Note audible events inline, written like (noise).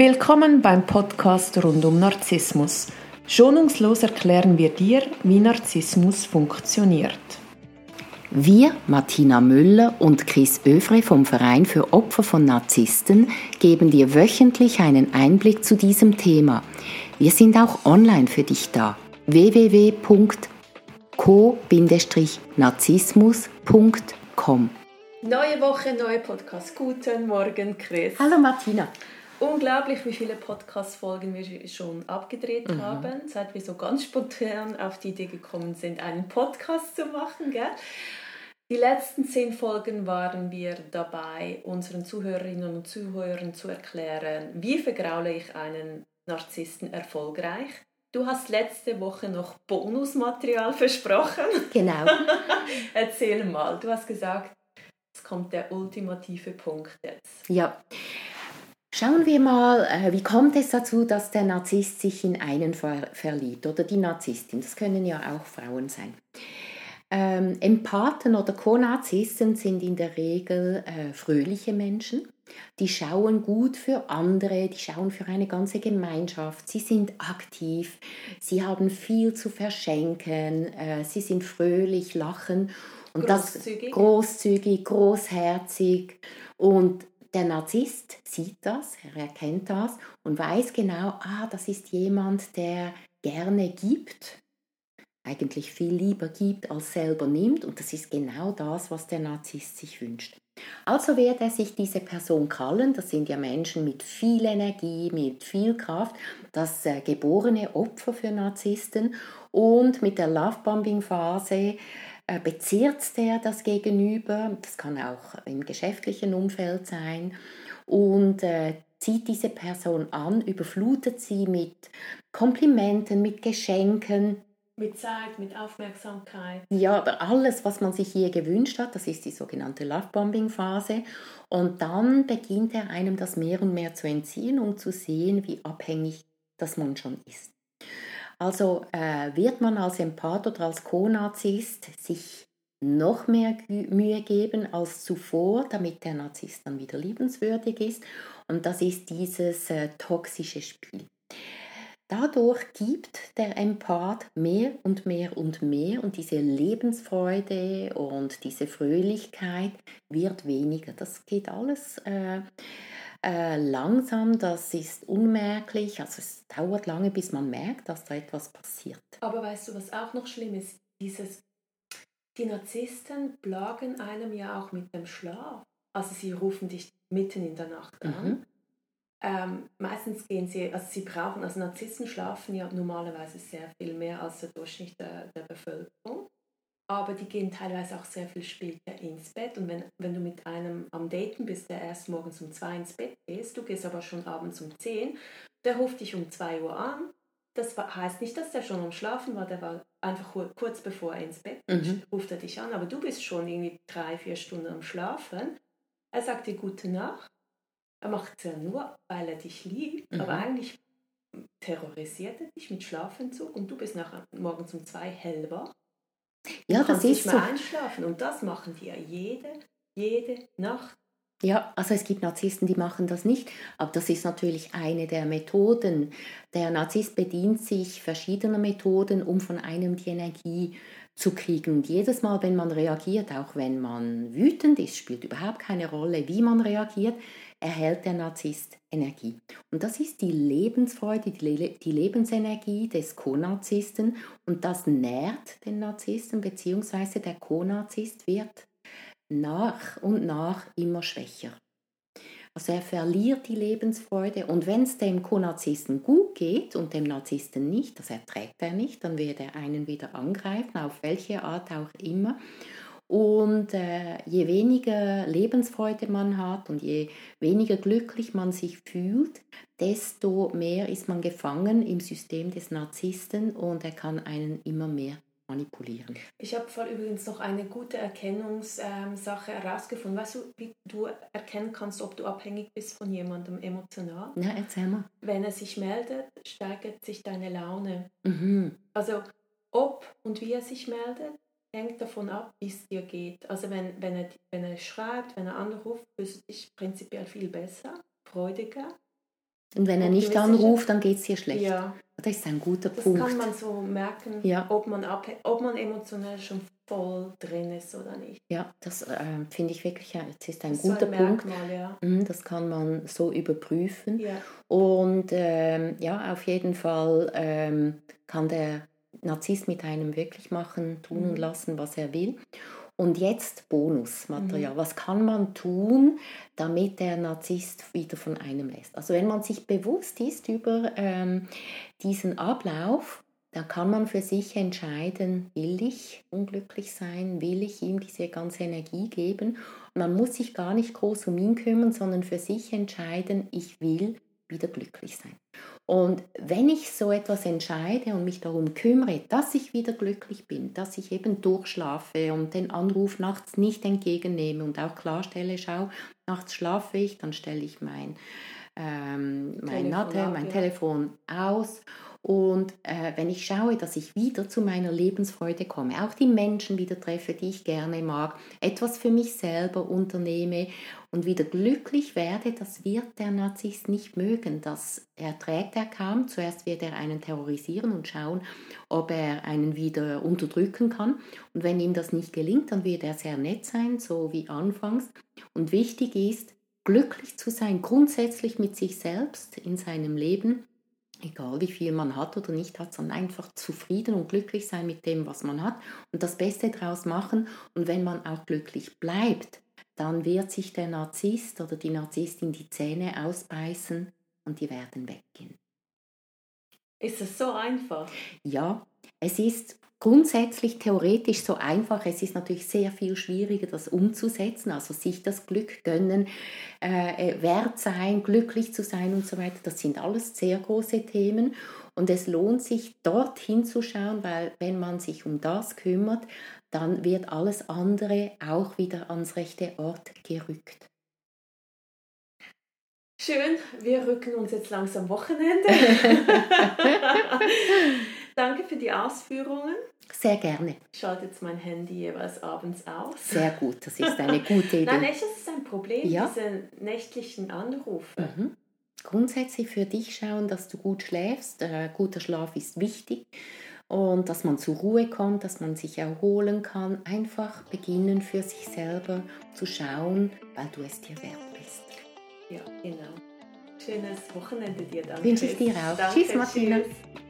Willkommen beim Podcast rund um Narzissmus. Schonungslos erklären wir dir, wie Narzissmus funktioniert. Wir, Martina Müller und Chris Övre vom Verein für Opfer von Narzissten, geben dir wöchentlich einen Einblick zu diesem Thema. Wir sind auch online für dich da. www.co-narzissmus.com Neue Woche, neuer Podcast. Guten Morgen, Chris. Hallo Martina unglaublich, wie viele Podcast-Folgen wir schon abgedreht mhm. haben, seit wir so ganz spontan auf die Idee gekommen sind, einen Podcast zu machen. Gell? Die letzten zehn Folgen waren wir dabei, unseren Zuhörerinnen und Zuhörern zu erklären, wie vergraule ich einen Narzissten erfolgreich. Du hast letzte Woche noch Bonusmaterial versprochen. (laughs) Genau. Erzähl mal, du hast gesagt, es kommt der ultimative Punkt jetzt. Ja. Schauen wir mal, äh, wie kommt es dazu, dass der Narzisst sich in einen ver verliebt oder die Narzisstin. Das können ja auch Frauen sein. Ähm, Empathen oder Co-Narzissten sind in der Regel äh, fröhliche Menschen. Die schauen gut für andere, die schauen für eine ganze Gemeinschaft. Sie sind aktiv, sie haben viel zu verschenken, äh, sie sind fröhlich, lachen und großzügig. das großzügig, großherzig und der Narzisst sieht das, er erkennt das und weiß genau, ah, das ist jemand, der gerne gibt, eigentlich viel lieber gibt als selber nimmt. Und das ist genau das, was der Narzisst sich wünscht. Also wird er sich diese Person krallen, das sind ja Menschen mit viel Energie, mit viel Kraft, das äh, geborene Opfer für Narzissten. Und mit der Love-Bombing-Phase bezirzt er das Gegenüber, das kann auch im geschäftlichen Umfeld sein, und äh, zieht diese Person an, überflutet sie mit Komplimenten, mit Geschenken. Mit Zeit, mit Aufmerksamkeit. Ja, aber alles, was man sich je gewünscht hat, das ist die sogenannte Love-Bombing-Phase. Und dann beginnt er einem das mehr und mehr zu entziehen, um zu sehen, wie abhängig das man schon ist. Also äh, wird man als Empath oder als Co-Narzisst sich noch mehr Mühe geben als zuvor, damit der Narzisst dann wieder liebenswürdig ist. Und das ist dieses äh, toxische Spiel. Dadurch gibt der Empath mehr und mehr und mehr und diese Lebensfreude und diese Fröhlichkeit wird weniger. Das geht alles äh, äh, langsam, das ist unmerklich, also es dauert lange, bis man merkt, dass da etwas passiert. Aber weißt du, was auch noch schlimm ist? Dieses, die Narzissten plagen einem ja auch mit dem Schlaf. Also sie rufen dich mitten in der Nacht an. Mhm. Ähm, meistens gehen sie, also sie brauchen, also Narzissten schlafen ja normalerweise sehr viel mehr als der Durchschnitt der, der Bevölkerung aber die gehen teilweise auch sehr viel später ins Bett. Und wenn, wenn du mit einem am Daten bist, der erst morgens um zwei ins Bett gehst, du gehst aber schon abends um zehn, der ruft dich um zwei Uhr an. Das heißt nicht, dass der schon am Schlafen war, der war einfach kurz bevor er ins Bett mhm. ruft er dich an, aber du bist schon irgendwie drei, vier Stunden am Schlafen. Er sagt dir gute Nacht. Er macht es ja nur, weil er dich liebt, mhm. aber eigentlich terrorisiert er dich mit Schlafentzug und du bist nach, morgens um zwei hellwach ja, das ist so. einschlafen und das machen die ja jede, jede Nacht. Ja, also es gibt Narzissten, die machen das nicht, aber das ist natürlich eine der Methoden. Der Narzisst bedient sich verschiedener Methoden, um von einem die Energie zu kriegen. Und jedes Mal, wenn man reagiert, auch wenn man wütend ist, spielt überhaupt keine Rolle, wie man reagiert, erhält der Narzisst Energie. Und das ist die Lebensfreude, die, Le die Lebensenergie des Co-Narzissten und das nährt den Narzissten, beziehungsweise der Co-Narzisst wird nach und nach immer schwächer. Also er verliert die Lebensfreude und wenn es dem Co-Narzissten gut geht und dem Narzissten nicht, das erträgt er nicht, dann wird er einen wieder angreifen, auf welche Art auch immer. Und äh, je weniger Lebensfreude man hat und je weniger glücklich man sich fühlt, desto mehr ist man gefangen im System des Narzissten und er kann einen immer mehr manipulieren. Ich habe voll übrigens noch eine gute Erkennungssache ähm, herausgefunden. Weißt du, wie du erkennen kannst, ob du abhängig bist von jemandem emotional? Na, erzähl mal. Wenn er sich meldet, steigert sich deine Laune. Mhm. Also ob und wie er sich meldet, hängt davon ab, wie es dir geht. Also wenn, wenn, er, wenn er schreibt, wenn er anruft, fühlst du dich prinzipiell viel besser, freudiger. Und wenn er nicht anruft, dann geht es dir schlecht. Ja. Das ist ein guter das Punkt. Das kann man so merken, ja. ob, man ob man emotionell schon voll drin ist oder nicht. Ja, das äh, finde ich wirklich, das ist ein das guter ein Punkt. Merkmal, ja. Mhm, das kann man so überprüfen. Ja. Und ähm, ja, auf jeden Fall ähm, kann der Narzisst mit einem wirklich machen, tun und Mhm. lassen, was er will. Und jetzt Bonusmaterial. Mhm. Was kann man tun, damit der Narzisst wieder von einem lässt? Also wenn man sich bewusst ist über ähm, diesen Ablauf, dann kann man für sich entscheiden, will ich unglücklich sein, will ich ihm diese ganze Energie geben. Man muss sich gar nicht groß um ihn kümmern, sondern für sich entscheiden, ich will wieder glücklich sein. Und wenn ich so etwas entscheide und mich darum kümmere, dass ich wieder glücklich bin, dass ich eben durchschlafe und den Anruf nachts nicht entgegennehme und auch klarstelle, schau, nachts schlafe ich, dann stelle ich mein, ähm, mein Telefon Natte, mein ja. Telefon aus und äh, wenn ich schaue, dass ich wieder zu meiner Lebensfreude komme, auch die Menschen wieder treffe, die ich gerne mag, etwas für mich selber unternehme und wieder glücklich werde, das wird der Narzisst nicht mögen. Das erträgt er kaum. Zuerst wird er einen terrorisieren und schauen, ob er einen wieder unterdrücken kann. Und wenn ihm das nicht gelingt, dann wird er sehr nett sein, so wie anfangs. Und wichtig ist, glücklich zu sein, grundsätzlich mit sich selbst in seinem Leben egal wie viel man hat oder nicht hat, sondern einfach zufrieden und glücklich sein mit dem, was man hat und das Beste daraus machen. Und wenn man auch glücklich bleibt, dann wird sich der Narzisst oder die Narzisstin die Zähne ausbeißen und die werden weggehen. Ist es so einfach? Ja, es ist grundsätzlich theoretisch so einfach. Es ist natürlich sehr viel schwieriger, das umzusetzen, also sich das Glück gönnen, äh, wert sein, glücklich zu sein und so weiter. Das sind alles sehr große Themen und es lohnt sich dort hinzuschauen, weil wenn man sich um das kümmert, dann wird alles andere auch wieder ans rechte Ort gerückt. Schön, wir rücken uns jetzt langsam Wochenende. (laughs) (laughs) Danke für die Ausführungen. Sehr gerne. Ich schalte jetzt mein Handy jeweils abends aus. Sehr gut, das ist eine (laughs) gute Idee. Nein, echt, das ist ein Problem, Ja. diese nächtlichen Anrufe. Mhm. Grundsätzlich für dich schauen, dass du gut schläfst. Äh, guter Schlaf ist wichtig und dass man zur Ruhe kommt, dass man sich erholen kann. Einfach beginnen für sich selber zu schauen, weil du es dir wert bist. Ja, genau. Schönes Wochenende dir. Danke. Wünsche ich dir auch. Danke, Tschüss, Martina. Tschüss.